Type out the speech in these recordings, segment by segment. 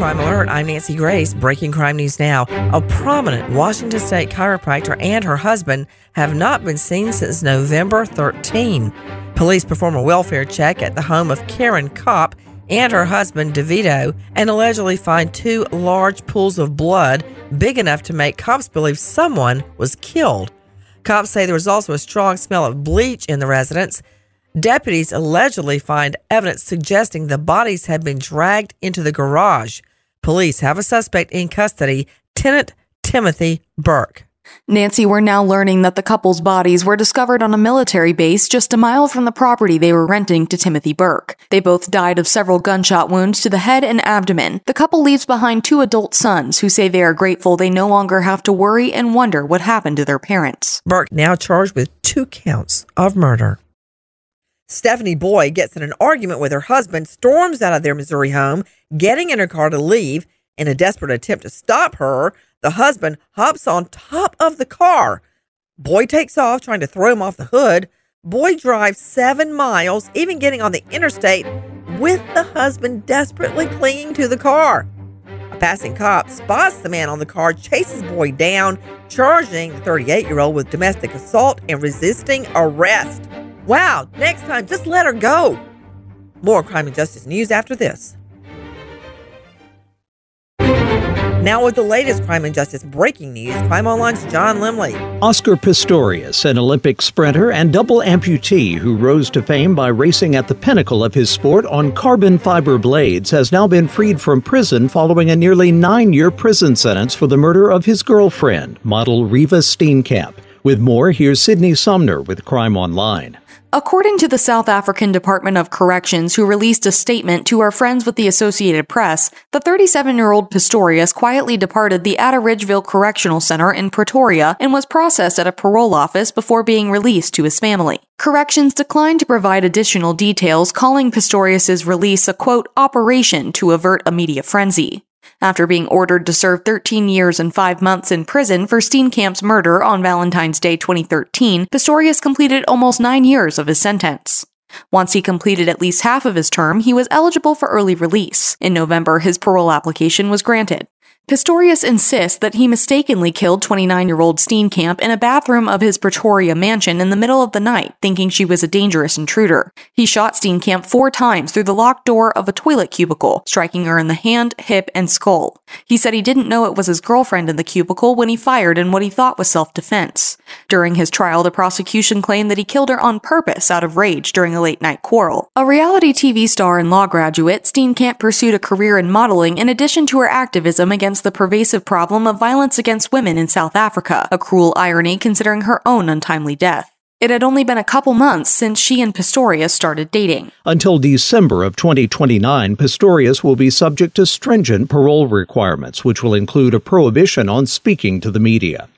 Crime Alert, I'm Nancy Grace. Breaking crime news now. A prominent Washington State chiropractor and her husband have not been seen since November 13. Police perform a welfare check at the home of Karen Kopp and her husband, DeVito, and allegedly find two large pools of blood big enough to make cops believe someone was killed. Cops say there was also a strong smell of bleach in the residence. Deputies allegedly find evidence suggesting the bodies had been dragged into the garage. Police have a suspect in custody, tenant Timothy Burke. Nancy, we're now learning that the couple's bodies were discovered on a military base just a mile from the property they were renting to Timothy Burke. They both died of several gunshot wounds to the head and abdomen. The couple leaves behind two adult sons who say they are grateful they no longer have to worry and wonder what happened to their parents. Burke now charged with two counts of murder. Stephanie Boyd gets in an argument with her husband, storms out of their Missouri home, getting in her car to leave. In a desperate attempt to stop her, the husband hops on top of the car. Boyd takes off, trying to throw him off the hood. Boyd drives seven miles, even getting on the interstate with the husband desperately clinging to the car. A passing cop spots the man on the car, chases Boyd down, charging the 38 year old with domestic assault and resisting arrest. Wow, next time, just let her go. More crime and justice news after this. Now, with the latest crime and justice breaking news, Crime Online's John Limley. Oscar Pistorius, an Olympic sprinter and double amputee who rose to fame by racing at the pinnacle of his sport on carbon fiber blades, has now been freed from prison following a nearly nine year prison sentence for the murder of his girlfriend, model Reeva Steenkamp. With more, here's Sydney Sumner with Crime Online. According to the South African Department of Corrections, who released a statement to our friends with the Associated Press, the 37 year old Pistorius quietly departed the Atteridgeville Correctional Center in Pretoria and was processed at a parole office before being released to his family. Corrections declined to provide additional details, calling Pistorius's release a quote, operation to avert a media frenzy. After being ordered to serve 13 years and 5 months in prison for Steenkamp's murder on Valentine's Day 2013, Pistorius completed almost 9 years of his sentence. Once he completed at least half of his term, he was eligible for early release. In November, his parole application was granted. Pistorius insists that he mistakenly killed 29 year old Steenkamp in a bathroom of his Pretoria mansion in the middle of the night, thinking she was a dangerous intruder. He shot Steenkamp four times through the locked door of a toilet cubicle, striking her in the hand, hip, and skull. He said he didn't know it was his girlfriend in the cubicle when he fired in what he thought was self defense. During his trial, the prosecution claimed that he killed her on purpose out of rage during a late night quarrel. A reality TV star and law graduate, Steenkamp pursued a career in modeling in addition to her activism against the pervasive problem of violence against women in South Africa, a cruel irony considering her own untimely death. It had only been a couple months since she and Pistorius started dating. Until December of 2029, Pistorius will be subject to stringent parole requirements, which will include a prohibition on speaking to the media.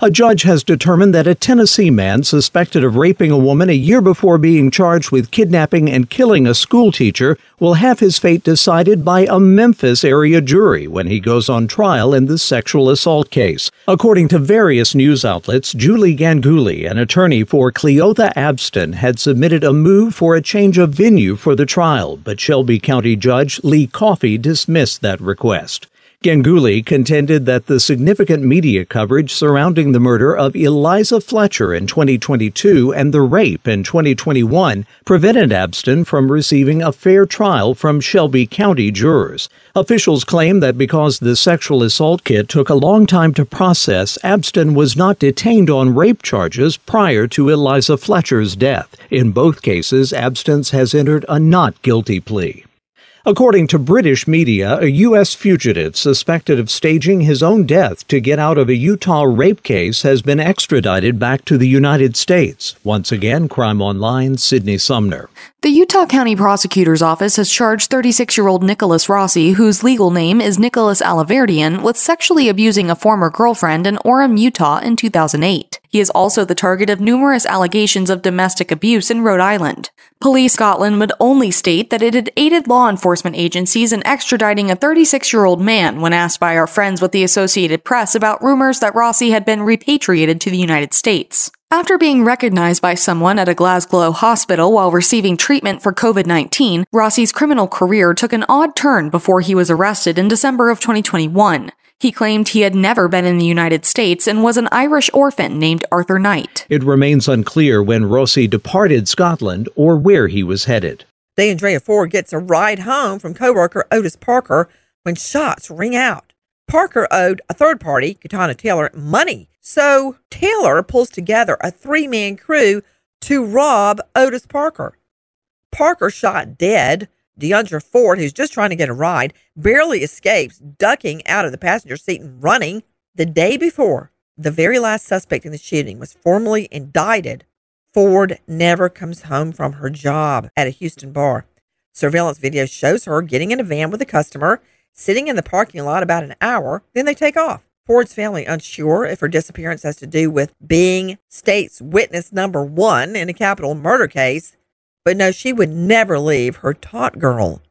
A judge has determined that a Tennessee man suspected of raping a woman a year before being charged with kidnapping and killing a schoolteacher will have his fate decided by a Memphis area jury when he goes on trial in the sexual assault case. According to various news outlets, Julie Ganguli, an attorney for Cleotha Abston, had submitted a move for a change of venue for the trial, but Shelby County Judge Lee Coffee dismissed that request. Ganguli contended that the significant media coverage surrounding the murder of Eliza Fletcher in 2022 and the rape in 2021 prevented Abston from receiving a fair trial from Shelby County jurors. Officials claim that because the sexual assault kit took a long time to process, Abston was not detained on rape charges prior to Eliza Fletcher's death. In both cases, Abston has entered a not guilty plea. According to British media, a U.S. fugitive suspected of staging his own death to get out of a Utah rape case has been extradited back to the United States. Once again, Crime Online, Sydney Sumner. The Utah County Prosecutor's Office has charged 36 year old Nicholas Rossi, whose legal name is Nicholas Alaverdian, with sexually abusing a former girlfriend in Orem, Utah in 2008. He is also the target of numerous allegations of domestic abuse in Rhode Island. Police Scotland would only state that it had aided law enforcement agencies in extraditing a 36 year old man when asked by our friends with the Associated Press about rumors that Rossi had been repatriated to the United States. After being recognized by someone at a Glasgow hospital while receiving treatment for COVID 19, Rossi's criminal career took an odd turn before he was arrested in December of 2021. He claimed he had never been in the United States and was an Irish orphan named Arthur Knight. It remains unclear when Rossi departed Scotland or where he was headed. DeAndrea Ford gets a ride home from coworker Otis Parker when shots ring out. Parker owed a third party, Katana Taylor, money so Taylor pulls together a three man crew to rob Otis Parker. Parker shot dead. DeAndre Ford, who's just trying to get a ride, barely escapes, ducking out of the passenger seat and running. The day before, the very last suspect in the shooting was formally indicted. Ford never comes home from her job at a Houston bar. Surveillance video shows her getting in a van with a customer, sitting in the parking lot about an hour, then they take off. Ford's family unsure if her disappearance has to do with being state's witness number one in a capital murder case, but no, she would never leave her taut girl.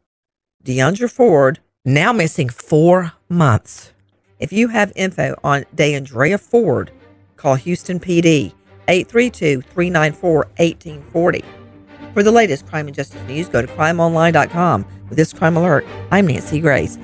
DeAndre Ford, now missing four months. If you have info on DeAndrea Ford, call Houston PD 832 394 1840. For the latest crime and justice news, go to crimeonline.com. With this crime alert, I'm Nancy Grace.